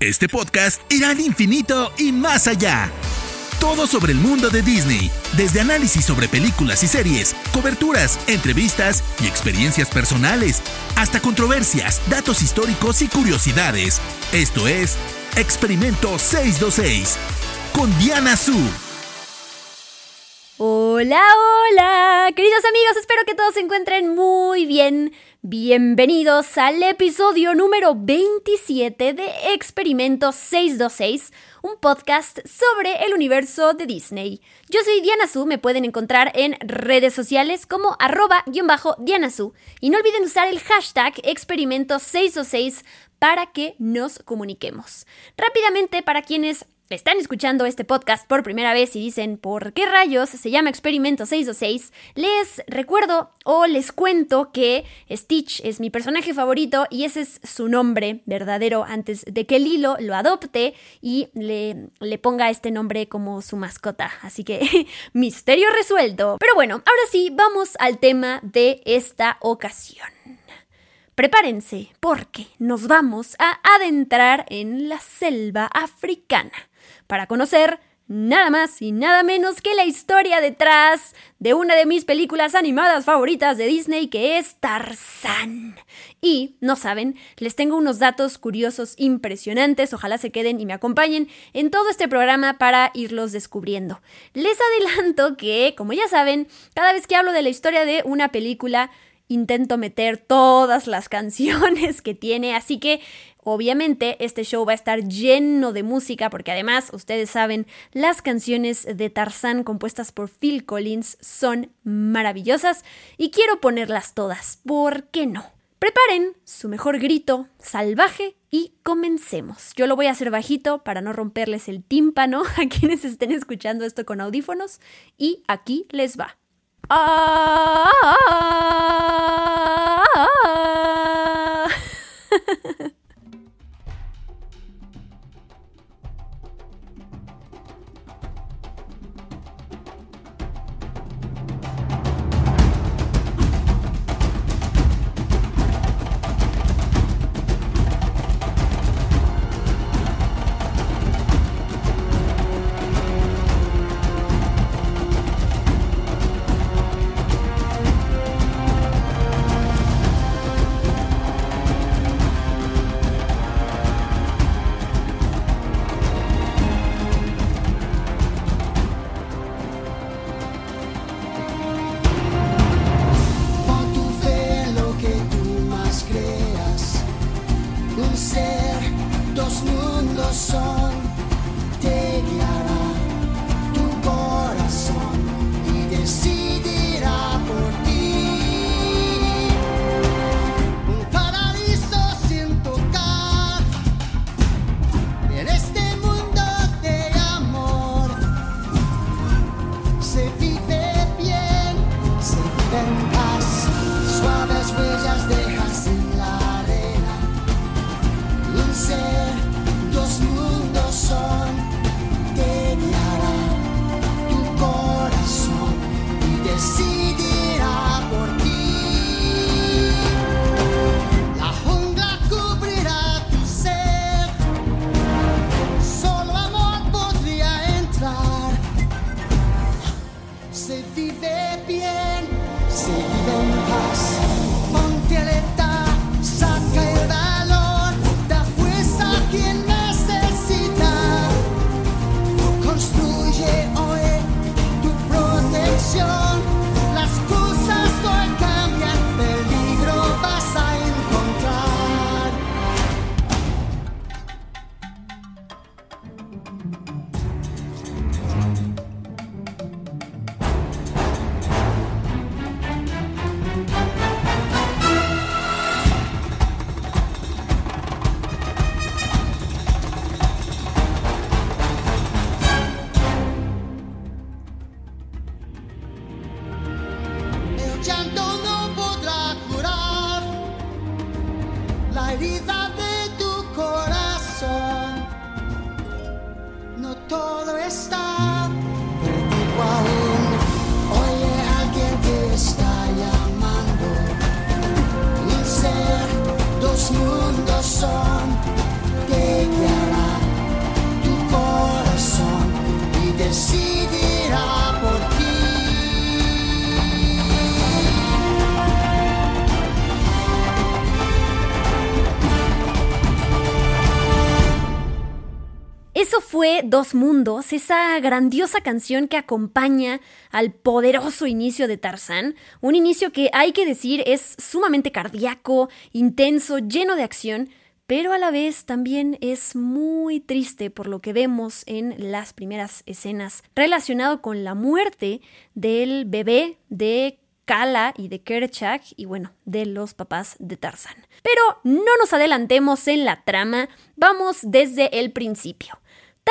Este podcast irá al infinito y más allá. Todo sobre el mundo de Disney, desde análisis sobre películas y series, coberturas, entrevistas y experiencias personales, hasta controversias, datos históricos y curiosidades. Esto es Experimento 626 con Diana Su. Hola, hola, queridos amigos, espero que todos se encuentren muy bien. Bienvenidos al episodio número 27 de Experimento 626, un podcast sobre el universo de Disney. Yo soy Diana Su, me pueden encontrar en redes sociales como arroba-diana Su y no olviden usar el hashtag Experimento 626 para que nos comuniquemos. Rápidamente, para quienes están escuchando este podcast por primera vez y dicen ¿por qué rayos se llama Experimento 626? Les recuerdo o les cuento que Stitch es mi personaje favorito y ese es su nombre verdadero antes de que Lilo lo adopte y le, le ponga este nombre como su mascota. Así que misterio resuelto. Pero bueno, ahora sí, vamos al tema de esta ocasión. Prepárense porque nos vamos a adentrar en la selva africana para conocer nada más y nada menos que la historia detrás de una de mis películas animadas favoritas de Disney que es Tarzán. Y, no saben, les tengo unos datos curiosos impresionantes, ojalá se queden y me acompañen en todo este programa para irlos descubriendo. Les adelanto que, como ya saben, cada vez que hablo de la historia de una película, intento meter todas las canciones que tiene, así que obviamente este show va a estar lleno de música porque además, ustedes saben, las canciones de Tarzán compuestas por Phil Collins son maravillosas y quiero ponerlas todas, ¿por qué no? Preparen su mejor grito salvaje y comencemos. Yo lo voy a hacer bajito para no romperles el tímpano a quienes estén escuchando esto con audífonos y aquí les va. Ser dos mundos Dos Mundos, esa grandiosa canción que acompaña al poderoso inicio de Tarzán, un inicio que hay que decir es sumamente cardíaco, intenso, lleno de acción, pero a la vez también es muy triste por lo que vemos en las primeras escenas relacionado con la muerte del bebé de Kala y de Kerchak y bueno, de los papás de Tarzán. Pero no nos adelantemos en la trama, vamos desde el principio.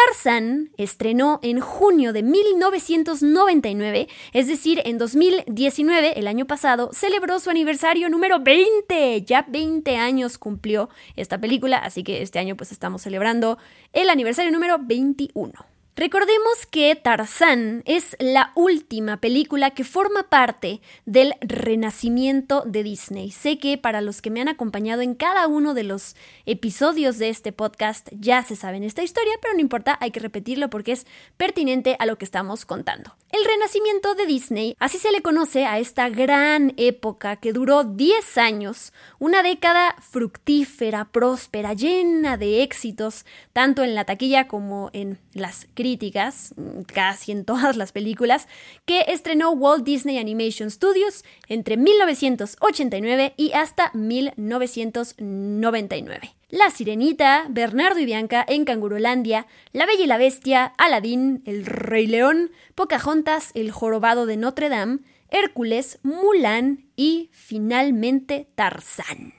Tarzan estrenó en junio de 1999, es decir, en 2019, el año pasado, celebró su aniversario número 20. Ya 20 años cumplió esta película, así que este año pues estamos celebrando el aniversario número 21. Recordemos que Tarzán es la última película que forma parte del renacimiento de Disney. Sé que para los que me han acompañado en cada uno de los episodios de este podcast ya se saben esta historia, pero no importa, hay que repetirlo porque es pertinente a lo que estamos contando. El renacimiento de Disney, así se le conoce a esta gran época que duró 10 años, una década fructífera, próspera, llena de éxitos, tanto en la taquilla como en las críticas críticas, casi en todas las películas, que estrenó Walt Disney Animation Studios entre 1989 y hasta 1999. La Sirenita, Bernardo y Bianca en Cangurolandia, La Bella y la Bestia, Aladín, El Rey León, Pocahontas, El Jorobado de Notre Dame, Hércules, Mulan y finalmente Tarzán.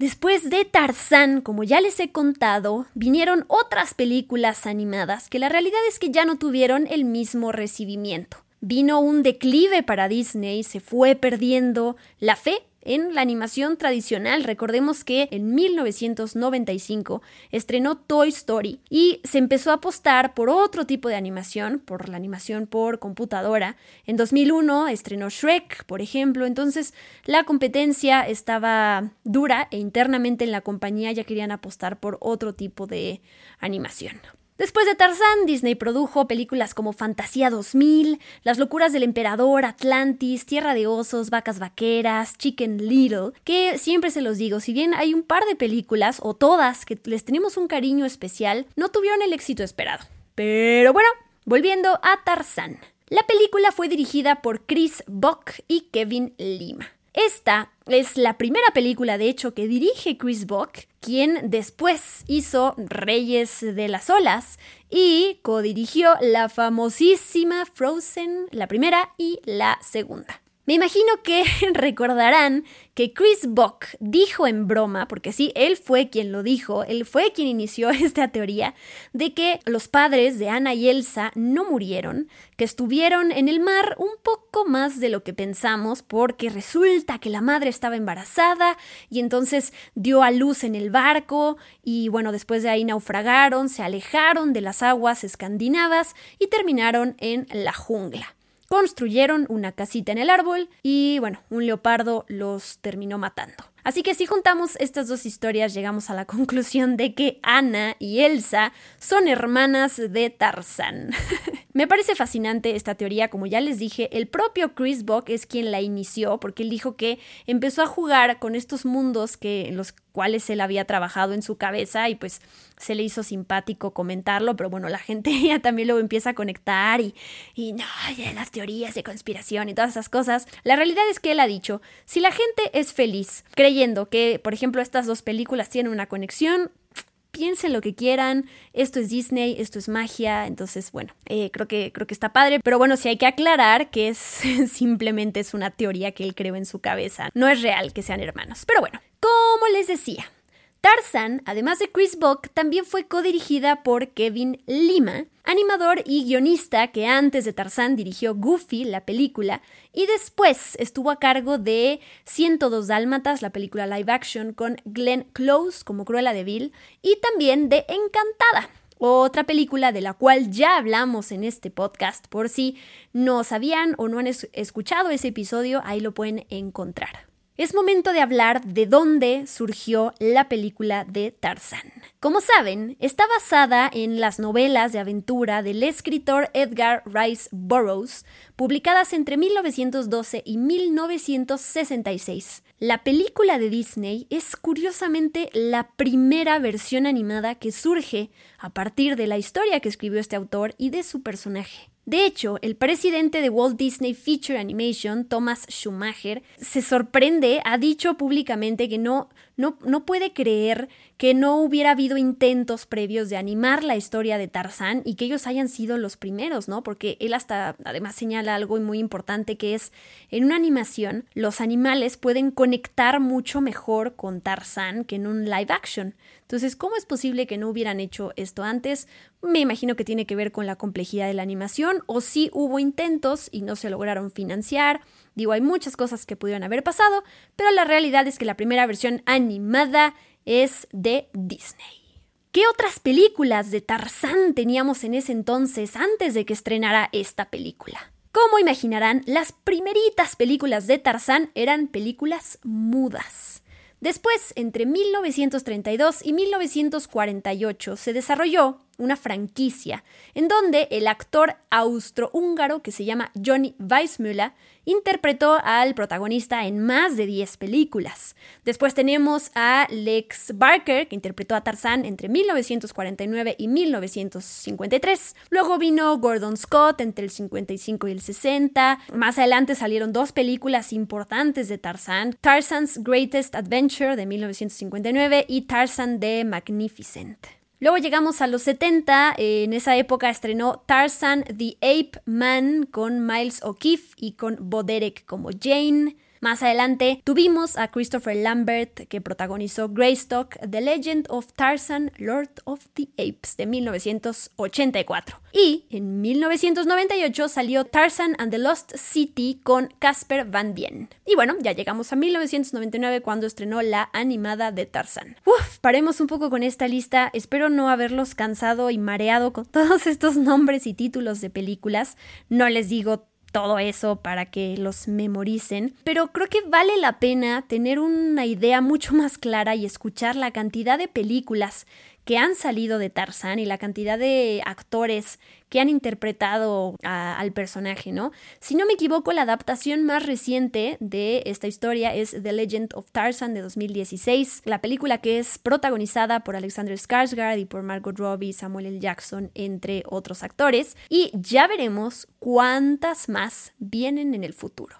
Después de Tarzán, como ya les he contado, vinieron otras películas animadas que la realidad es que ya no tuvieron el mismo recibimiento. Vino un declive para Disney, se fue perdiendo la fe en la animación tradicional. Recordemos que en 1995 estrenó Toy Story y se empezó a apostar por otro tipo de animación, por la animación por computadora. En 2001 estrenó Shrek, por ejemplo. Entonces la competencia estaba dura e internamente en la compañía ya querían apostar por otro tipo de animación. Después de Tarzán, Disney produjo películas como Fantasía 2000, Las locuras del emperador, Atlantis, Tierra de osos, Vacas vaqueras, Chicken Little, que siempre se los digo, si bien hay un par de películas, o todas, que les tenemos un cariño especial, no tuvieron el éxito esperado. Pero bueno, volviendo a Tarzán. La película fue dirigida por Chris Bock y Kevin Lima. Esta es la primera película, de hecho, que dirige Chris Bock, quien después hizo Reyes de las Olas y codirigió la famosísima Frozen, la primera y la segunda. Me imagino que recordarán que Chris Bock dijo en broma, porque sí, él fue quien lo dijo, él fue quien inició esta teoría, de que los padres de Anna y Elsa no murieron, que estuvieron en el mar un poco más de lo que pensamos, porque resulta que la madre estaba embarazada y entonces dio a luz en el barco y bueno, después de ahí naufragaron, se alejaron de las aguas escandinavas y terminaron en la jungla construyeron una casita en el árbol y bueno, un leopardo los terminó matando. Así que si juntamos estas dos historias llegamos a la conclusión de que Anna y Elsa son hermanas de Tarzán. Me parece fascinante esta teoría, como ya les dije, el propio Chris Bock es quien la inició porque él dijo que empezó a jugar con estos mundos que en los cuales él había trabajado en su cabeza y pues se le hizo simpático comentarlo, pero bueno, la gente ya también luego empieza a conectar y, y no, ya las teorías de conspiración y todas esas cosas. La realidad es que él ha dicho, si la gente es feliz creyendo que, por ejemplo, estas dos películas tienen una conexión, piensen lo que quieran, esto es Disney, esto es magia, entonces bueno, eh, creo, que, creo que está padre, pero bueno, sí hay que aclarar que es simplemente es una teoría que él creó en su cabeza, no es real que sean hermanos, pero bueno, como les decía, Tarzan, además de Chris Buck, también fue codirigida por Kevin Lima, animador y guionista que antes de Tarzan dirigió Goofy, la película, y después estuvo a cargo de 102 Dálmatas, la película live action, con Glenn Close como Cruella de Vil, y también de Encantada, otra película de la cual ya hablamos en este podcast, por si no sabían o no han escuchado ese episodio, ahí lo pueden encontrar. Es momento de hablar de dónde surgió la película de Tarzán. Como saben, está basada en las novelas de aventura del escritor Edgar Rice Burroughs, publicadas entre 1912 y 1966. La película de Disney es curiosamente la primera versión animada que surge a partir de la historia que escribió este autor y de su personaje. De hecho, el presidente de Walt Disney Feature Animation, Thomas Schumacher, se sorprende, ha dicho públicamente que no, no, no puede creer que no hubiera habido intentos previos de animar la historia de Tarzán y que ellos hayan sido los primeros, ¿no? Porque él hasta además señala algo muy importante que es en una animación los animales pueden conectar mucho mejor con Tarzán que en un live action. Entonces, ¿cómo es posible que no hubieran hecho esto antes? Me imagino que tiene que ver con la complejidad de la animación o si hubo intentos y no se lograron financiar. Digo, hay muchas cosas que pudieron haber pasado, pero la realidad es que la primera versión animada es de Disney. ¿Qué otras películas de Tarzán teníamos en ese entonces antes de que estrenara esta película? Como imaginarán, las primeritas películas de Tarzán eran películas mudas. Después, entre 1932 y 1948, se desarrolló una franquicia, en donde el actor austrohúngaro que se llama Johnny Weissmuller interpretó al protagonista en más de 10 películas. Después tenemos a Lex Barker, que interpretó a Tarzán entre 1949 y 1953. Luego vino Gordon Scott entre el 55 y el 60. Más adelante salieron dos películas importantes de Tarzán, Tarzan's Greatest Adventure de 1959 y Tarzan the Magnificent. Luego llegamos a los 70, en esa época estrenó Tarzan the Ape Man con Miles O'Keefe y con Boderek como Jane. Más adelante tuvimos a Christopher Lambert que protagonizó Greystock, The Legend of Tarzan, Lord of the Apes de 1984. Y en 1998 salió Tarzan and the Lost City con Casper Van Dien. Y bueno, ya llegamos a 1999 cuando estrenó la animada de Tarzan. Uf, paremos un poco con esta lista. Espero no haberlos cansado y mareado con todos estos nombres y títulos de películas. No les digo todo eso para que los memoricen, pero creo que vale la pena tener una idea mucho más clara y escuchar la cantidad de películas que han salido de Tarzán y la cantidad de actores que han interpretado al personaje, ¿no? Si no me equivoco, la adaptación más reciente de esta historia es The Legend of Tarzan de 2016, la película que es protagonizada por Alexander Skarsgård y por Margot Robbie, Samuel L. Jackson, entre otros actores, y ya veremos cuántas más vienen en el futuro.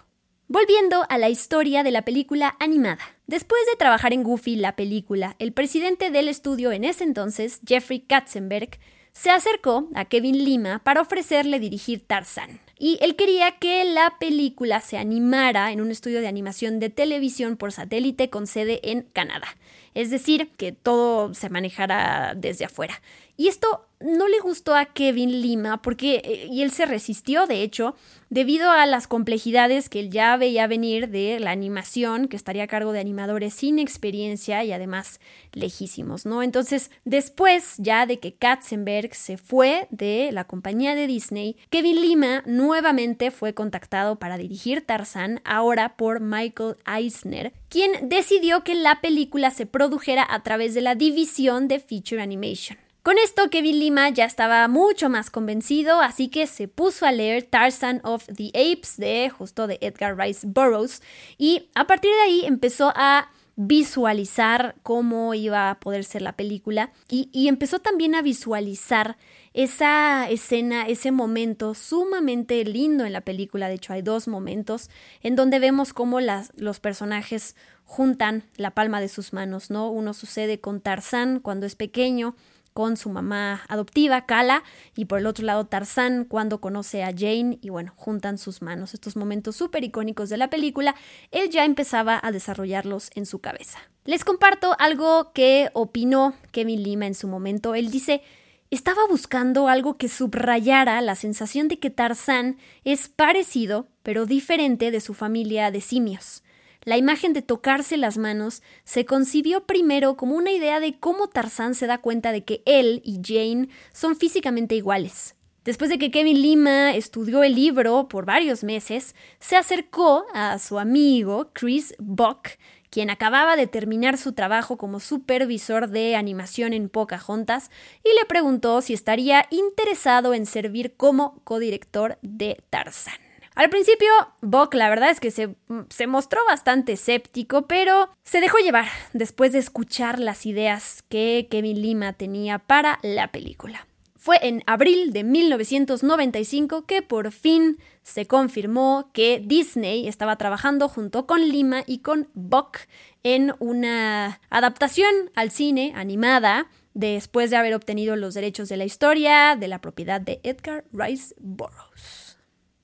Volviendo a la historia de la película animada. Después de trabajar en Goofy, la película, el presidente del estudio en ese entonces, Jeffrey Katzenberg, se acercó a Kevin Lima para ofrecerle dirigir Tarzan. Y él quería que la película se animara en un estudio de animación de televisión por satélite con sede en Canadá. Es decir, que todo se manejara desde afuera. Y esto no le gustó a Kevin Lima porque, eh, y él se resistió, de hecho, debido a las complejidades que él ya veía venir de la animación, que estaría a cargo de animadores sin experiencia y además lejísimos, ¿no? Entonces, después ya de que Katzenberg se fue de la compañía de Disney, Kevin Lima nuevamente fue contactado para dirigir Tarzan, ahora por Michael Eisner, quien decidió que la película se produjera a través de la división de Feature Animation. Con esto, Kevin Lima ya estaba mucho más convencido, así que se puso a leer Tarzan of the Apes de justo de Edgar Rice Burroughs y a partir de ahí empezó a visualizar cómo iba a poder ser la película y, empezó también a visualizar esa escena, ese momento sumamente lindo en la película. De hecho, hay dos momentos en donde vemos cómo los personajes juntan la palma de sus manos, ¿no? Uno sucede con Tarzán cuando es pequeño con su mamá adoptiva, Kala, y por el otro lado Tarzán cuando conoce a Jane y bueno, juntan sus manos. Estos momentos súper icónicos de la película, él ya empezaba a desarrollarlos en su cabeza. Les comparto algo que opinó Kevin Lima en su momento. Él dice, estaba buscando algo que subrayara la sensación de que Tarzán es parecido, pero diferente de su familia de simios. La imagen de tocarse las manos se concibió primero como una idea de cómo Tarzán se da cuenta de que él y Jane son físicamente iguales. Después de que Kevin Lima estudió el libro por varios meses, se acercó a su amigo Chris Buck, quien acababa de terminar su trabajo como supervisor de animación en Pocahontas, y le preguntó si estaría interesado en servir como codirector de Tarzan. Al principio, Buck la verdad es que se, mostró bastante escéptico, pero se dejó llevar después de escuchar las ideas que Kevin Lima tenía para la película. Fue en abril de 1995 que por fin se confirmó que Disney estaba trabajando junto con Lima y con Buck en una adaptación al cine animada después de haber obtenido los derechos de la historia de la propiedad de Edgar Rice Burroughs.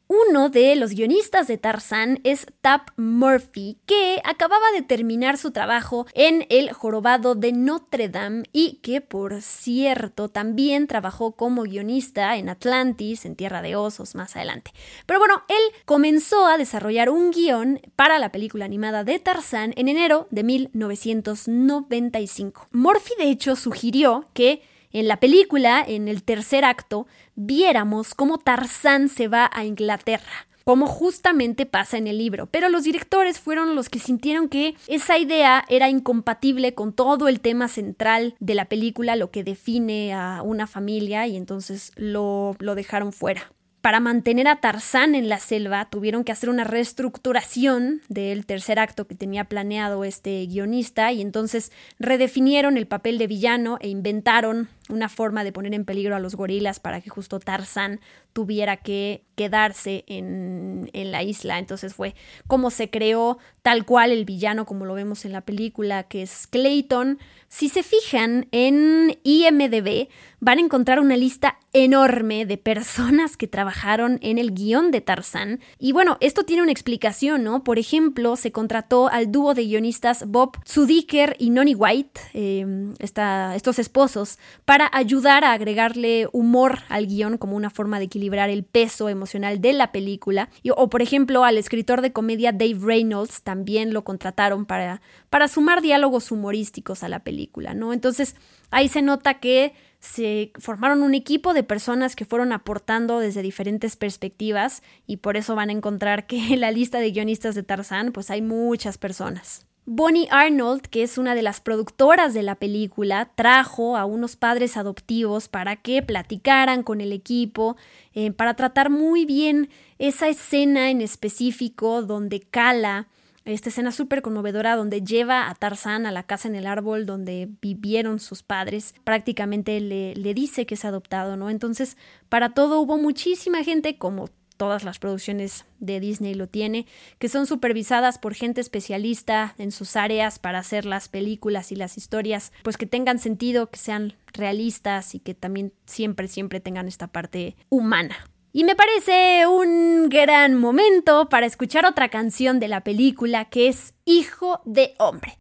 Uno de los guionistas de Tarzán es Tap Murphy, que acababa de terminar su trabajo en El Jorobado de Notre Dame y que, por cierto, también trabajó como guionista en Atlantis, en Tierra de Osos, más adelante. Pero bueno, él comenzó a desarrollar un guion para la película animada de Tarzán en enero de 1995. Murphy, de hecho, sugirió que en la película, en el tercer acto, viéramos cómo Tarzán se va a Inglaterra como justamente pasa en el libro. Pero los directores fueron los que sintieron que esa idea era incompatible con todo el tema central de la película, lo que define a una familia, y entonces lo, lo dejaron fuera para mantener a Tarzán en la selva tuvieron que hacer una reestructuración del tercer acto que tenía planeado este guionista y entonces redefinieron el papel de villano e inventaron una forma de poner en peligro a los gorilas para que justo Tarzán tuviera que quedarse en, en, la isla. Entonces fue como se creó tal cual el villano como lo vemos en la película, que es Clayton. Si se fijan en IMDB, van a encontrar una lista enorme de personas que trabajaron en el guion de Tarzán. Y bueno, esto tiene una explicación, ¿no? Por ejemplo, se contrató al dúo de guionistas Bob Zudiker y Noni White, em, estos esposos, para ayudar a agregarle humor al guion como una forma de equilibrar el peso emocional de la película. o por ejemplo, al escritor de comedia Dave Reynolds también lo contrataron para, para sumar diálogos humorísticos a la película, ¿no? Entonces, ahí se nota que se formaron un equipo de personas que fueron aportando desde diferentes perspectivas y por eso van a encontrar que en la lista de guionistas de Tarzán pues hay muchas personas. Bonnie Arnold, que es una de las productoras de la película, trajo a unos padres adoptivos para que platicaran con el equipo, eh, para tratar muy bien esa escena en específico donde Kala esta escena súper conmovedora donde lleva a Tarzán a la casa en el árbol donde vivieron sus padres. Prácticamente le, le dice que es adoptado, ¿no? Entonces, para todo hubo muchísima gente, como todas las producciones de Disney lo tiene, que son supervisadas por gente especialista en sus áreas para hacer las películas y las historias, pues que tengan sentido, que sean realistas y que también siempre, siempre tengan esta parte humana. Y me parece un gran momento para escuchar otra canción de la película que es Hijo de Hombre.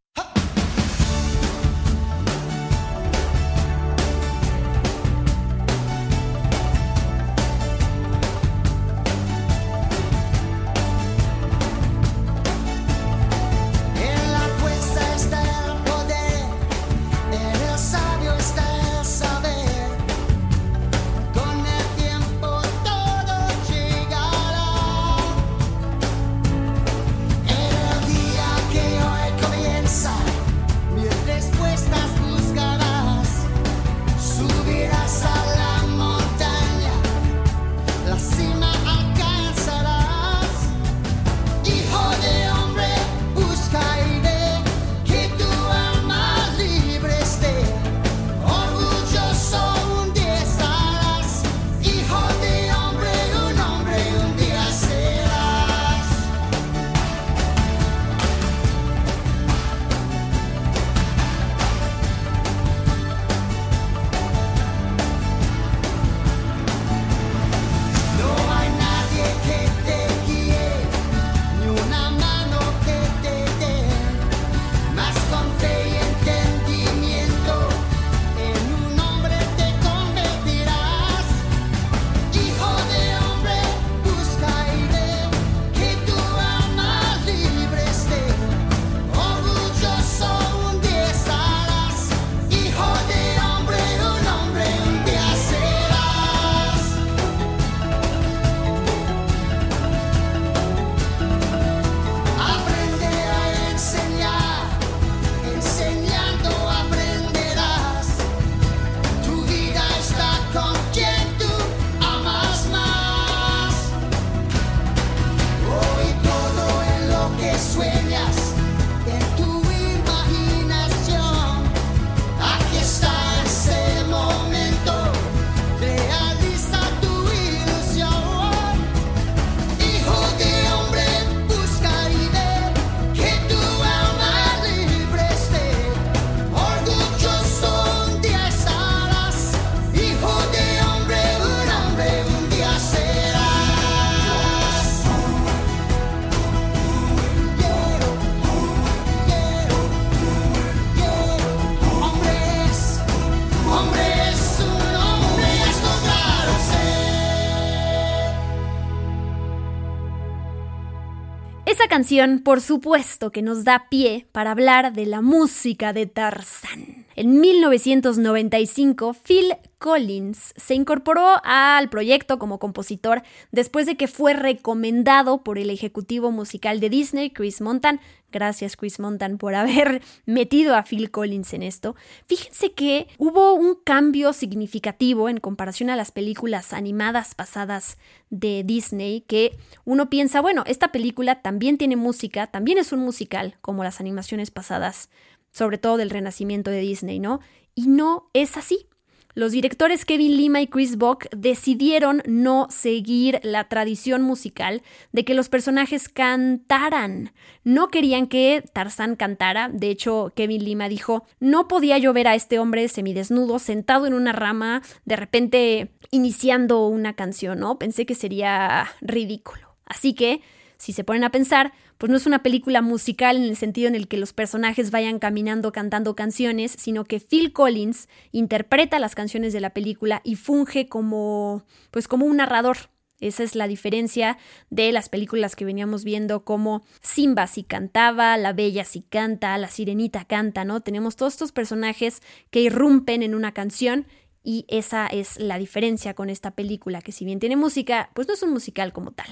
Esta canción, por supuesto, que nos da pie para hablar de la música de Tarzán. En 1995, Phil Collins se incorporó al proyecto como compositor después de que fue recomendado por el ejecutivo musical de Disney, Chris Montan. Gracias Chris Montan por haber metido a Phil Collins en esto. Fíjense que hubo un cambio significativo en comparación a las películas animadas pasadas de Disney que uno piensa, bueno, esta película también tiene música, también es un musical como las animaciones pasadas sobre todo del renacimiento de Disney, ¿no? Y no es así. Los directores Kevin Lima y Chris Buck decidieron no seguir la tradición musical de que los personajes cantaran. No querían que Tarzán cantara. De hecho, Kevin Lima dijo, no podía yo ver a este hombre semidesnudo sentado en una rama, de repente iniciando una canción, ¿no? Pensé que sería ridículo. Así que, si se ponen a pensar, pues no es una película musical en el sentido en el que los personajes vayan caminando cantando canciones, sino que Phil Collins interpreta las canciones de la película y funge como pues como un narrador. Esa es la diferencia de las películas que veníamos viendo como Simba si cantaba, La Bella si canta, La Sirenita canta, ¿no? Tenemos todos estos personajes que irrumpen en una canción y esa es la diferencia con esta película, que si bien tiene música, pues no es un musical como tal.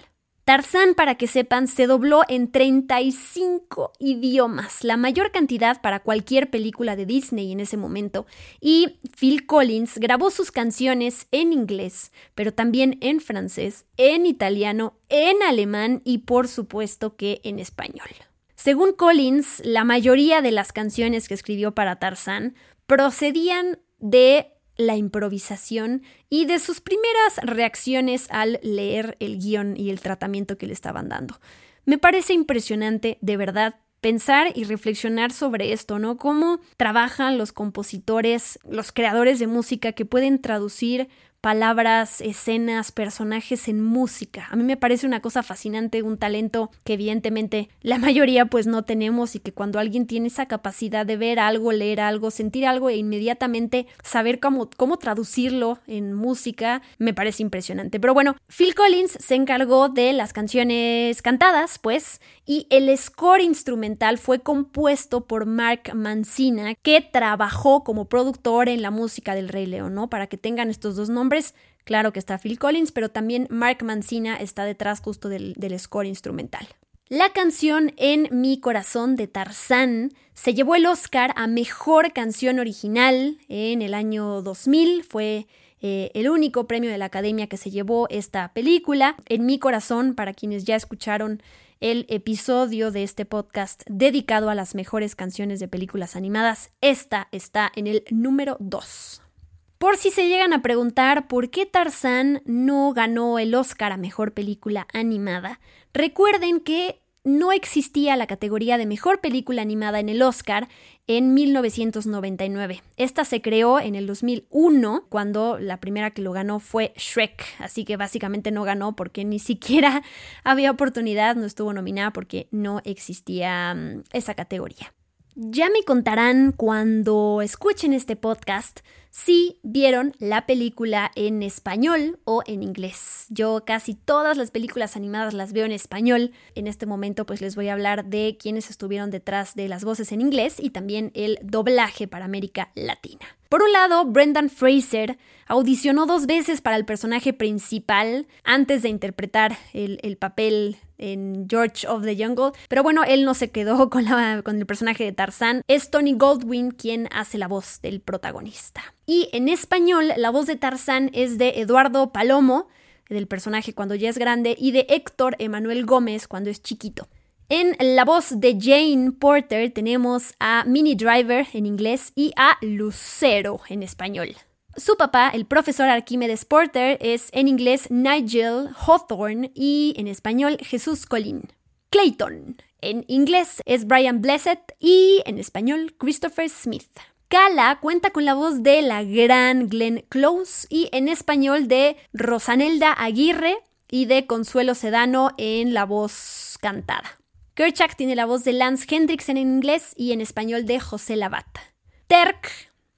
Tarzán, para que sepan, se dobló en 35 idiomas, la mayor cantidad para cualquier película de Disney en ese momento, y Phil Collins grabó sus canciones en inglés, pero también en francés, en italiano, en alemán y por supuesto que en español. Según Collins, la mayoría de las canciones que escribió para Tarzán procedían de la improvisación y de sus primeras reacciones al leer el guion y el tratamiento que le estaban dando. Me parece impresionante, de verdad, pensar y reflexionar sobre esto, ¿no? Cómo trabajan los compositores, los creadores de música que pueden traducir palabras, escenas, personajes en música. A mí me parece una cosa fascinante, un talento que evidentemente la mayoría pues no tenemos y que cuando alguien tiene esa capacidad de ver algo, leer algo, sentir algo e inmediatamente saber cómo, cómo traducirlo en música, me parece impresionante. Pero bueno, Phil Collins se encargó de las canciones cantadas, pues, y el score instrumental fue compuesto por Mark Mancina, que trabajó como productor en la música del Rey León, ¿no? Para que tengan estos dos nombres Claro que está Phil Collins, pero también Mark Mancina está detrás justo del, score instrumental. La canción En mi corazón de Tarzán se llevó el Oscar a Mejor Canción Original en el año 2000. Fue eh, el único premio de la Academia que se llevó esta película. En mi corazón, para quienes ya escucharon el episodio de este podcast dedicado a las mejores canciones de películas animadas, esta está en el número 2. Por si se llegan a preguntar por qué Tarzán no ganó el Oscar a Mejor Película Animada, recuerden que no existía la categoría de Mejor Película Animada en el Oscar en 1999. Esta se creó en el 2001, cuando la primera que lo ganó fue Shrek, así que básicamente no ganó porque ni siquiera había oportunidad, no estuvo nominada porque no existía mm, esa categoría. Ya me contarán cuando escuchen este podcast si vieron la película en español o en inglés. Yo casi todas las películas animadas las veo en español. En este momento pues les voy a hablar de quienes estuvieron detrás de las voces en inglés y también el doblaje para América Latina. Por un lado, Brendan Fraser audicionó dos veces para el personaje principal antes de interpretar el, el papel en George of the Jungle. Pero bueno, él no se quedó con, con el personaje de Tarzán. Es Tony Goldwyn quien hace la voz del protagonista. Y en español, la voz de Tarzán es de Eduardo Palomo, del personaje cuando ya es grande, y de Héctor Emanuel Gómez cuando es chiquito. En la voz de Jane Porter tenemos a Mini Driver en inglés y a Lucero en español. Su papá, el profesor Arquímedes Porter, es en inglés Nigel Hawthorne y en español Jesús Colín. Clayton, en inglés es Brian Blessed y en español Christopher Smith. Kala cuenta con la voz de la gran Glenn Close y en español de Rosanelda Aguirre y de Consuelo Sedano en la voz cantada. Kerchak tiene la voz de Lance Hendricks en inglés y en español de José Lavat. Terk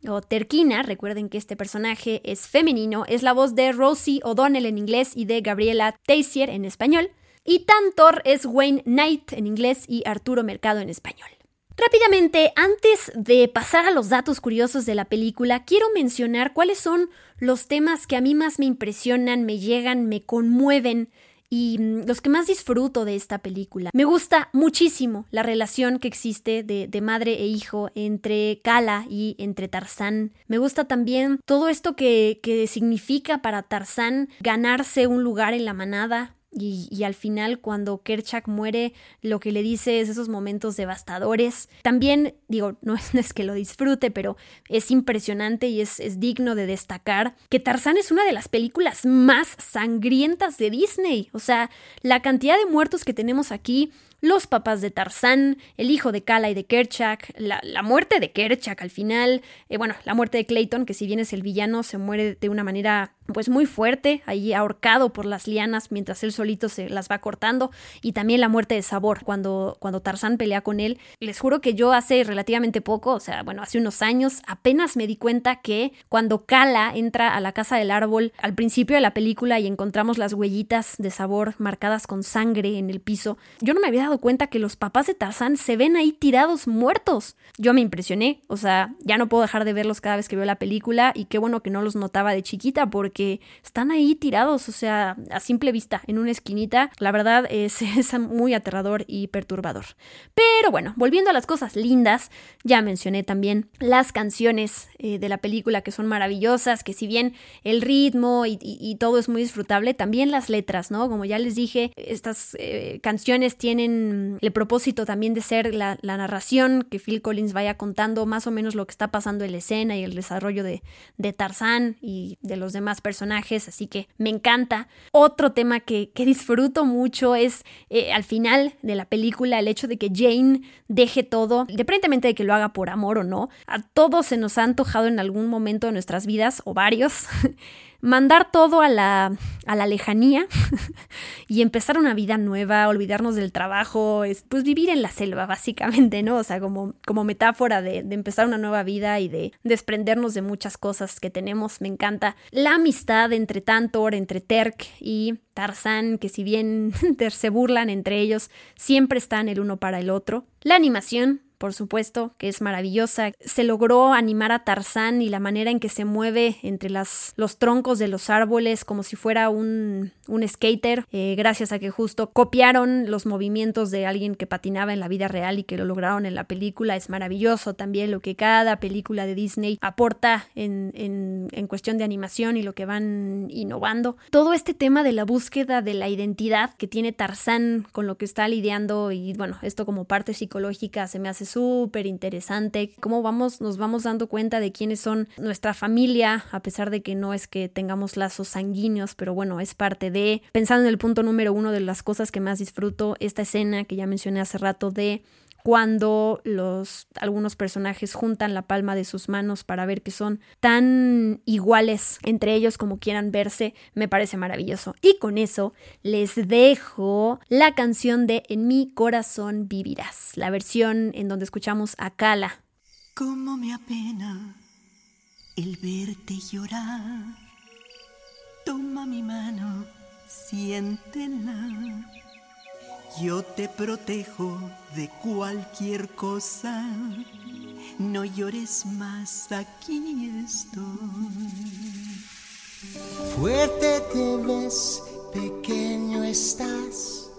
o Terquina, recuerden que este personaje es femenino, es la voz de Rosie O'Donnell en inglés y de Gabriela Teissier en español. y Tantor es Wayne Knight en inglés y Arturo Mercado en español. Rápidamente, antes de pasar a los datos curiosos de la película, quiero mencionar cuáles son los temas que a mí más me impresionan, me llegan, me conmueven y mm, los que más disfruto de esta película. Me gusta muchísimo la relación que existe de, madre e hijo entre Kala y entre Tarzán. Me gusta también todo esto que, que significa para Tarzán ganarse un lugar en la manada, y, al final, cuando Kerchak muere, lo que le dice es esos momentos devastadores. También, digo, no es, que lo disfrute, pero es impresionante y es, es, digno de destacar que Tarzán es una de las películas más sangrientas de Disney. O sea, la cantidad de muertos que tenemos aquí los papás de Tarzán, el hijo de Kala y de Kerchak, la, muerte de Kerchak al final, eh, bueno, la muerte de Clayton, que si bien es el villano, se muere de una manera pues muy fuerte, ahí ahorcado por las lianas mientras él solito se las va cortando, y también la muerte de Sabor, cuando, cuando Tarzán pelea con él. Les juro que yo hace relativamente poco, o sea, bueno, hace unos años, apenas me di cuenta que cuando Kala entra a la casa del árbol al principio de la película y encontramos las huellitas de Sabor marcadas con sangre en el piso, yo no me había dado cuenta que los papás de Tarzán se ven ahí tirados muertos. Yo me impresioné, o sea, ya no puedo dejar de verlos cada vez que veo la película y qué bueno que no los notaba de chiquita porque están ahí tirados, o sea, a simple vista, en una esquinita. La verdad es, muy aterrador y perturbador. Pero bueno, volviendo a las cosas lindas, ya mencioné también las canciones eh, de la película que son maravillosas, que si bien el ritmo y, todo es muy disfrutable, también las letras, ¿no? Como ya les dije, estas eh, canciones tienen el propósito también de ser la, narración, que Phil Collins vaya contando más o menos lo que está pasando en la escena y el desarrollo de, de Tarzán y de los demás personajes, así que me encanta. Otro tema que, disfruto mucho es eh, al final de la película el hecho de que Jane deje todo, independientemente de que lo haga por amor o no, a todos se nos ha antojado en algún momento de nuestras vidas, o varios, mandar todo a la, a la lejanía y empezar una vida nueva, olvidarnos del trabajo, es, pues vivir en la selva, básicamente, ¿no? O sea, como, como metáfora de, de, empezar una nueva vida y de desprendernos de muchas cosas que tenemos. Me encanta la amistad entre Tantor, entre Terk y Tarzán, que si bien se burlan entre ellos, siempre están el uno para el otro. La animación, por supuesto, que es maravillosa. Se logró animar a Tarzán y la manera en que se mueve entre las, los troncos de los árboles como si fuera un, un skater, eh, gracias a que justo copiaron los movimientos de alguien que patinaba en la vida real y que lo lograron en la película. Es maravilloso también lo que cada película de Disney aporta en, en, en cuestión de animación y lo que van innovando. Todo este tema de la búsqueda de la identidad que tiene Tarzán con lo que está lidiando y bueno, esto como parte psicológica se me hace súper interesante. Cómo vamos, nos vamos dando cuenta de quiénes son nuestra familia, a pesar de que no es que tengamos lazos sanguíneos, pero bueno, es parte de. Pensando en el punto número uno de las cosas que más disfruto, esta escena que ya mencioné hace rato de cuando los algunos personajes juntan la palma de sus manos para ver que son tan iguales entre ellos como quieran verse, me parece maravilloso. Y con eso les dejo la canción de En mi corazón vivirás, la versión en donde escuchamos a Kala. Cómo me apena el verte llorar. Toma mi mano, siéntela yo te protejo de cualquier cosa. No llores más, aquí estoy. Fuerte te ves, pequeño estás.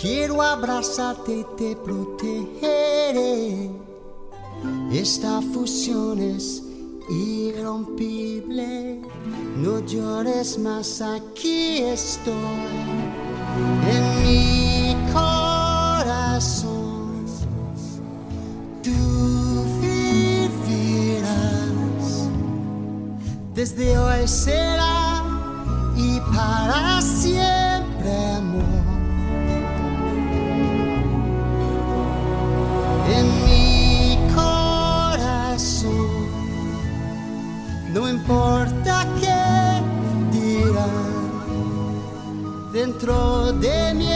Quiero abrazarte y te protegeré. Esta fusión es irrompible. No llores más, aquí estoy. Tú vivirás. Desde hoy será y para siempre amor. En mi corazón, no importa qué dirán dentro de mí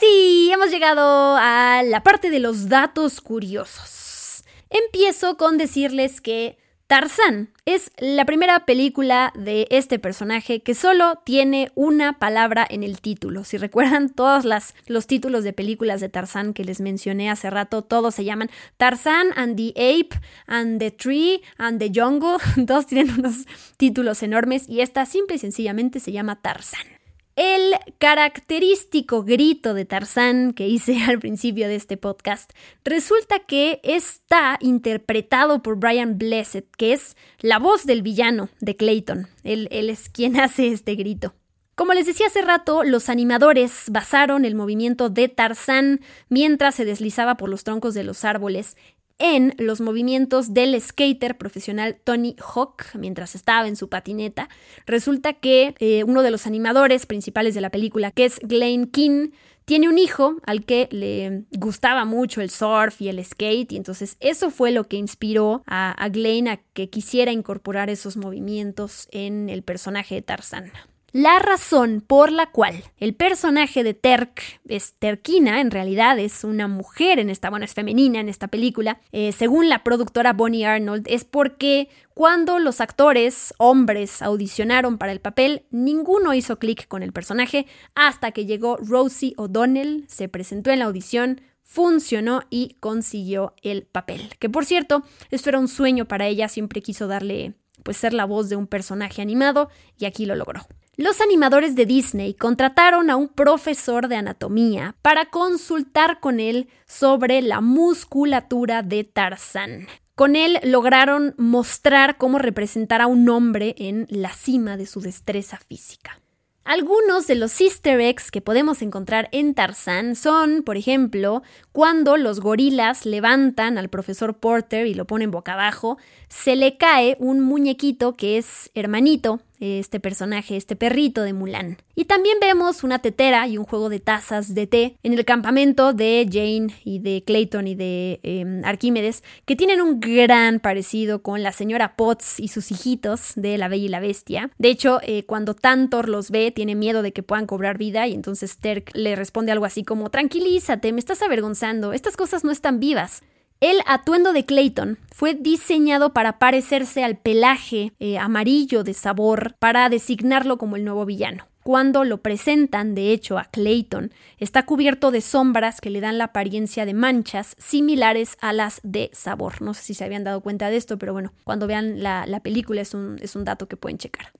sí, hemos llegado a la parte de los datos curiosos. Empiezo con decirles que Tarzán es la primera película de este personaje que solo tiene una palabra en el título. Si recuerdan todos los títulos de películas de Tarzán que les mencioné hace rato, todos se llaman Tarzán and the Ape and the Tree and the Jungle. Todos tienen unos títulos enormes y esta simple y sencillamente se llama Tarzán. El característico grito de Tarzán que hice al principio de este podcast resulta que está interpretado por Brian Blessed, que es la voz del villano de Clayton. Él, él es quien hace este grito. Como les decía hace rato, los animadores basaron el movimiento de Tarzán mientras se deslizaba por los troncos de los árboles en los movimientos del skater profesional Tony Hawk mientras estaba en su patineta. Resulta que eh, uno de los animadores principales de la película, que es Glenn King, tiene un hijo al que le gustaba mucho el surf y el skate, y entonces eso fue lo que inspiró a, a Glenn a que quisiera incorporar esos movimientos en el personaje de Tarzan. La razón por la cual el personaje de Terk es Terkina, en realidad es una mujer en esta, bueno, es femenina en esta película, eh, según la productora Bonnie Arnold, es porque cuando los actores hombres audicionaron para el papel, ninguno hizo clic con el personaje hasta que llegó Rosie O'Donnell, se presentó en la audición, funcionó y consiguió el papel. Que por cierto, esto era un sueño para ella, siempre quiso darle pues ser la voz de un personaje animado y aquí lo logró. Los animadores de Disney contrataron a un profesor de anatomía para consultar con él sobre la musculatura de Tarzán. Con él lograron mostrar cómo representar a un hombre en la cima de su destreza física. Algunos de los easter eggs que podemos encontrar en Tarzán son, por ejemplo, cuando los gorilas levantan al profesor Porter y lo ponen boca abajo, se le cae un muñequito que es hermanito este personaje, este perrito de Mulan. Y también vemos una tetera y un juego de tazas de té en el campamento de Jane y de Clayton y de em, Arquímedes, que tienen un gran parecido con la señora Potts y sus hijitos de La Bella y la Bestia. De hecho, eh, cuando Tantor los ve, tiene miedo de que puedan cobrar vida y entonces Terk le responde algo así como, tranquilízate, me estás avergonzando, estas cosas no están vivas. El atuendo de Clayton fue diseñado para parecerse al pelaje eh, amarillo de sabor para designarlo como el nuevo villano. Cuando lo presentan, de hecho, a Clayton, está cubierto de sombras que le dan la apariencia de manchas similares a las de sabor. No sé si se habían dado cuenta de esto, pero bueno, cuando vean la, película es un, es un dato que pueden checar.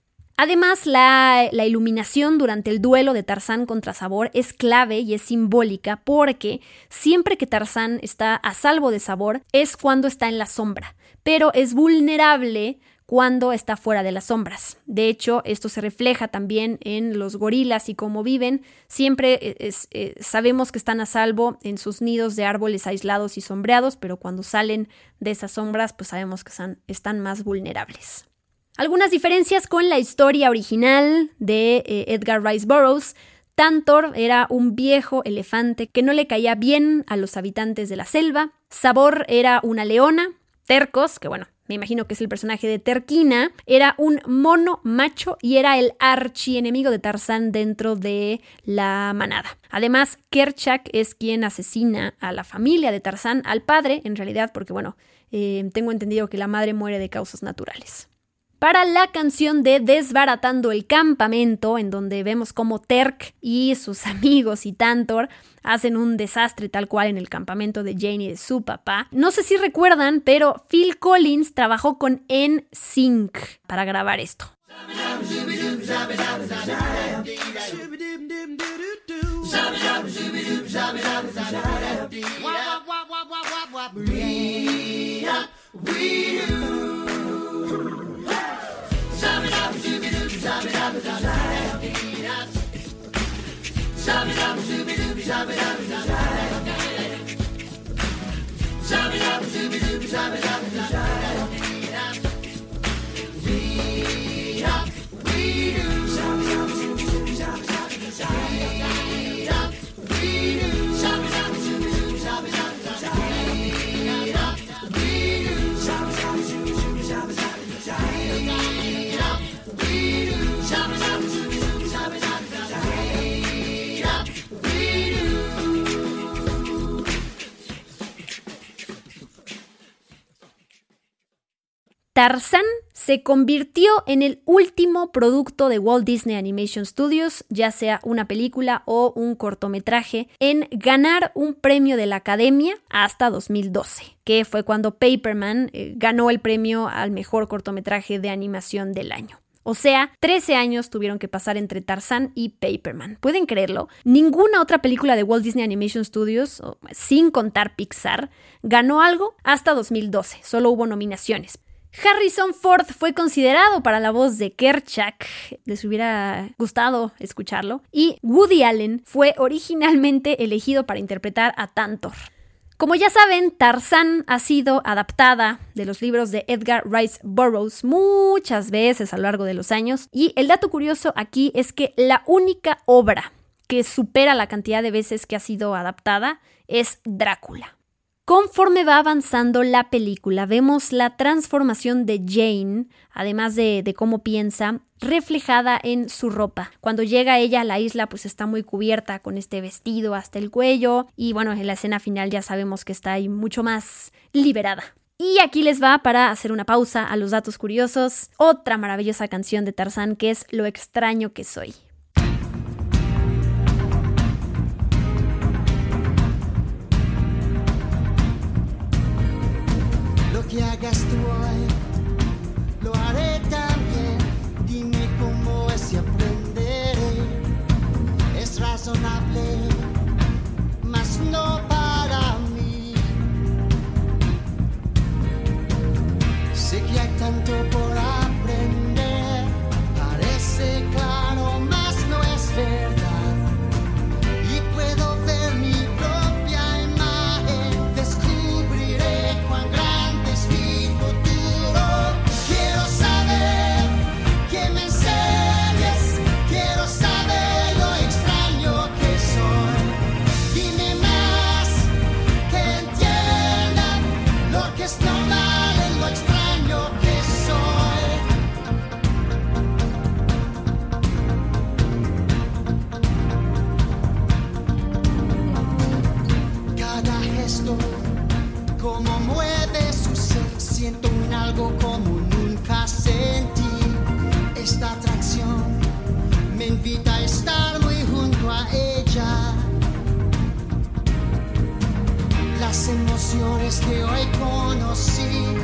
Además, la, iluminación durante el duelo de Tarzán contra Sabor es clave y es simbólica porque siempre que Tarzán está a salvo de Sabor es cuando está en la sombra, pero es vulnerable cuando está fuera de las sombras. De hecho, esto se refleja también en los gorilas y cómo viven. Siempre eh, eh, sabemos que están a salvo en sus nidos de árboles aislados y sombreados, pero cuando salen de esas sombras, pues sabemos que están más vulnerables. Algunas diferencias con la historia original de eh, Edgar Rice Burroughs. Tantor era un viejo elefante que no le caía bien a los habitantes de la selva. Sabor era una leona. Tercos, que bueno, me imagino que es el personaje de Terquina, era un mono macho y era el archienemigo de Tarzán dentro de la manada. Además, Kerchak es quien asesina a la familia de Tarzán, al padre, en realidad, porque bueno, eh, tengo entendido que la madre muere de causas naturales para la canción de Desbaratando el Campamento, en donde vemos cómo Terk y sus amigos y Tantor hacen un desastre tal cual en el campamento de Jane y de su papá. No sé si recuerdan, pero Phil Collins trabajó con NSYNC para grabar esto. Shabby We up, we do. We do. Tarzan se convirtió en el último producto de Walt Disney Animation Studios, ya sea una película o un cortometraje, en ganar un premio de la Academia hasta 2012, que fue cuando Paperman eh, ganó el premio al mejor cortometraje de animación del año. O sea, 13 años tuvieron que pasar entre Tarzan y Paperman. ¿Pueden creerlo? Ninguna otra película de Walt Disney Animation Studios, sin contar Pixar, ganó algo hasta 2012. Solo hubo nominaciones. Harrison Ford fue considerado para la voz de Kerchak, les hubiera gustado escucharlo, y Woody Allen fue originalmente elegido para interpretar a Tantor. Como ya saben, Tarzan ha sido adaptada de los libros de Edgar Rice Burroughs muchas veces a lo largo de los años, y el dato curioso aquí es que la única obra que supera la cantidad de veces que ha sido adaptada es Drácula. Conforme va avanzando la película, vemos la transformación de Jane, además de, cómo piensa, reflejada en su ropa. Cuando llega ella a la isla, pues está muy cubierta con este vestido hasta el cuello y bueno, en la escena final ya sabemos que está ahí mucho más liberada. Y aquí les va para hacer una pausa a los datos curiosos, otra maravillosa canción de Tarzán que es Lo extraño que soy. Hoy, lo haré también. Dime cómo es y aprenderé. Es razonable, mas no para mí. Sé que hay tanto por que hoy conocí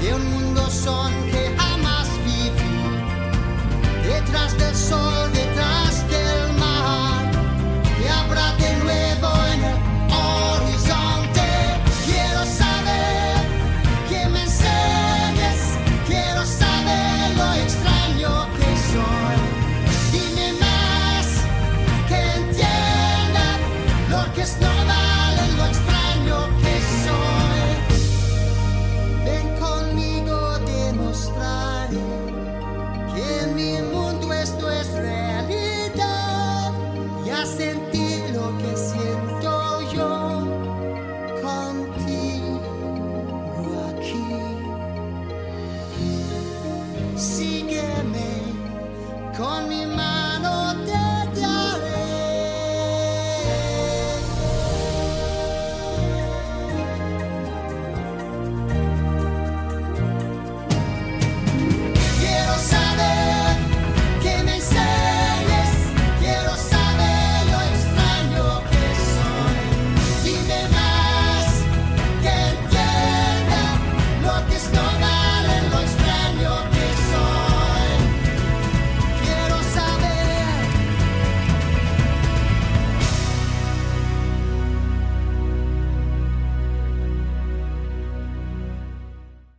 de un mundo son que jamás viví. Detrás del sol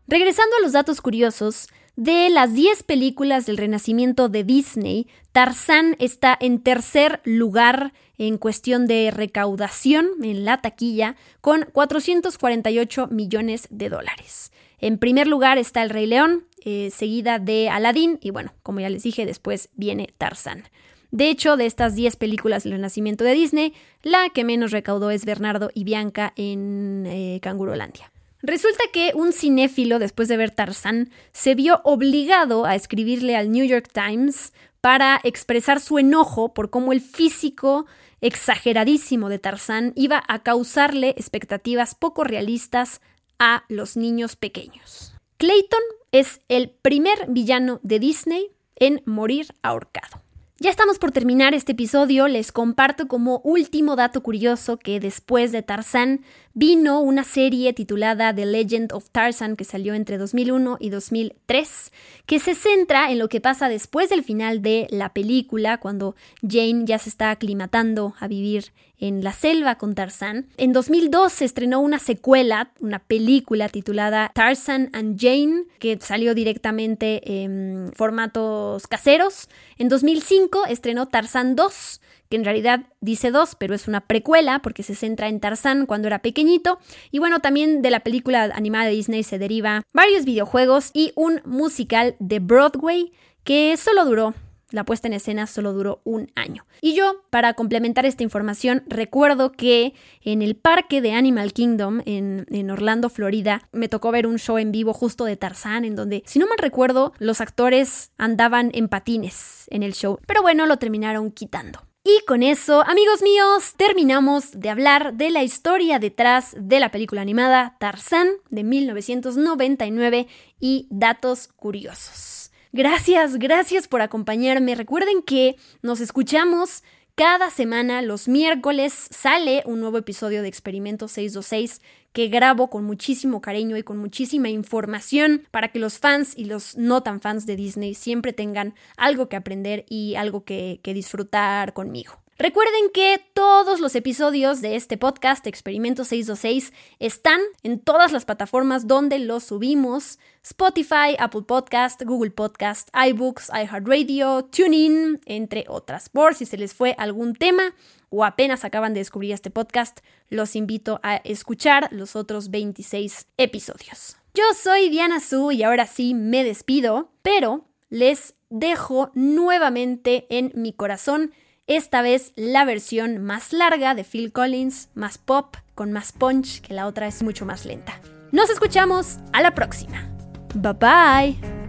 Regresando a los datos curiosos, de las 10 películas del renacimiento de Disney, Tarzán está en tercer lugar en cuestión de recaudación en la taquilla con 448 millones de dólares. En primer lugar está El Rey León, eh, seguida de Aladdin y bueno, como ya les dije, después viene Tarzán. De hecho, de estas 10 películas del renacimiento de Disney, la que menos recaudó es Bernardo y Bianca en eh, Cangurolandia. Resulta que un cinéfilo, después de ver Tarzán, se vio obligado a escribirle al New York Times para expresar su enojo por cómo el físico exageradísimo de Tarzán iba a causarle expectativas poco realistas a los niños pequeños. Clayton es el primer villano de Disney en morir ahorcado. Ya estamos por terminar este episodio, les comparto como último dato curioso que después de Tarzán vino una serie titulada The Legend of Tarzan que salió entre 2001 y 2003, que se centra en lo que pasa después del final de la película, cuando Jane ya se está aclimatando a vivir en la selva con Tarzan. En 2002 se estrenó una secuela, una película titulada Tarzan and Jane, que salió directamente en formatos caseros. En 2005 estrenó Tarzan 2 que en realidad dice dos, pero es una precuela porque se centra en Tarzán cuando era pequeñito. Y bueno, también de la película animada de Disney se deriva varios videojuegos y un musical de Broadway que solo duró la puesta en escena solo duró un año. Y yo, para complementar esta información, recuerdo que en el parque de Animal Kingdom, en, en, Orlando, Florida, me tocó ver un show en vivo justo de Tarzán, en donde, si no mal recuerdo, los actores andaban en patines en el show. Pero bueno, lo terminaron quitando. Y con eso, amigos míos, terminamos de hablar de la historia detrás de la película animada Tarzán de 1999 y datos curiosos. Gracias, gracias por acompañarme. Recuerden que nos escuchamos cada semana, los miércoles, sale un nuevo episodio de Experimento 626 que grabo con muchísimo cariño y con muchísima información para que los fans y los no tan fans de Disney siempre tengan algo que aprender y algo que, disfrutar conmigo. Recuerden que todos los episodios de este podcast, Experimento 626, están en todas las plataformas donde los subimos. Spotify, Apple Podcast, Google Podcast, iBooks, iHeartRadio, TuneIn, entre otras. Por si se les fue algún tema o apenas acaban de descubrir este podcast, los invito a escuchar los otros 26 episodios. Yo soy Diana Su y ahora sí me despido, pero les dejo nuevamente en mi corazón esta vez la versión más larga de Phil Collins, más pop, con más punch, que la otra es mucho más lenta. Nos escuchamos a la próxima. Bye bye.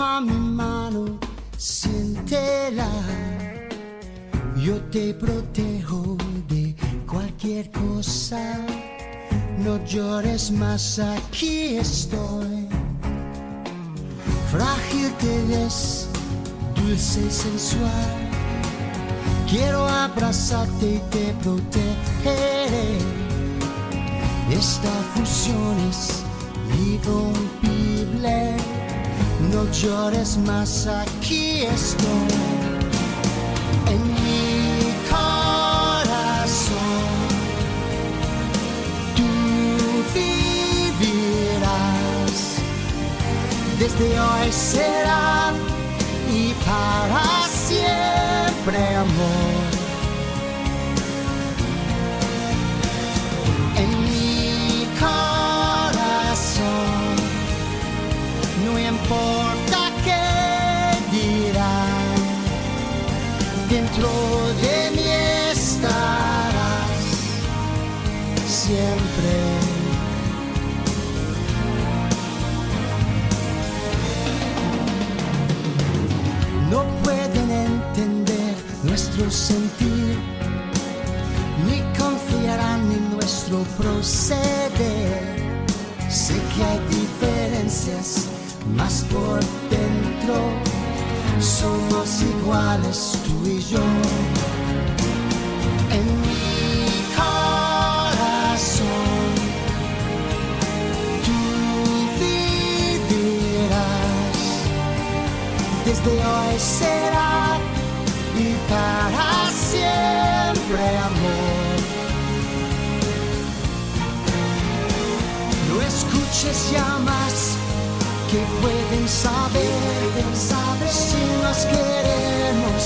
Toma mi mano, siéntela. Yo te protejo de cualquier cosa no llores más, aquí estoy. Frágil te ves, dulce y sensual. Quiero abrazarte y te protegeré. Esta fusión es irrompible. No llores más, aquí estoy. desde hoy será y para siempre amor. Sentir, ni confiarán en nuestro proceder. Sé que hay diferencias, más por dentro somos iguales tú y yo. En mi corazón desde hoy será para siempre amor. No escuches ya más que pueden saber, saber si nos queremos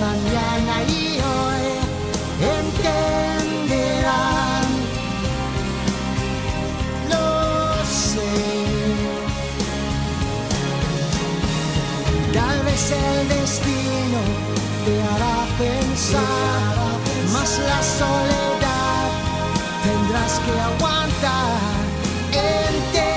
mañana y hoy entenderán. Lo sé. Tal vez el destino te hará pensar, más la soledad tendrás que aguantar. Entenderán,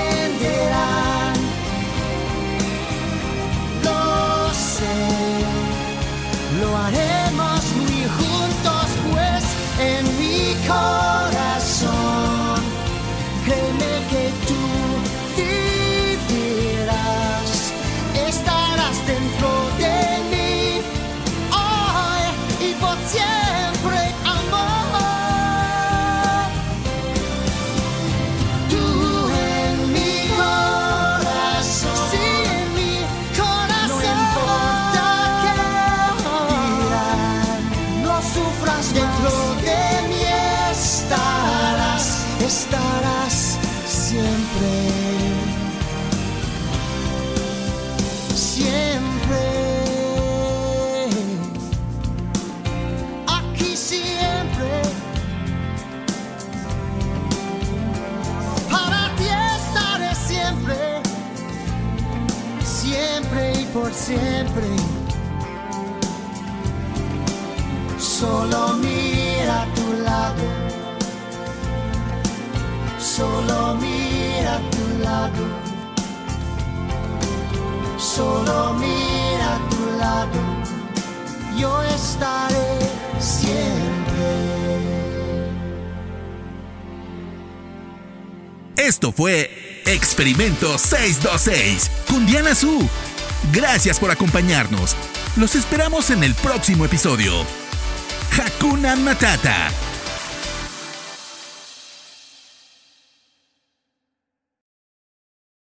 Siempre. Solo mira a tu lado. Solo mira a tu lado. Solo mira a tu lado. Yo estaré siempre. Esto fue Experimento 626 con Diana Su. Gracias por acompañarnos. Los esperamos en el próximo episodio. Hakuna Matata.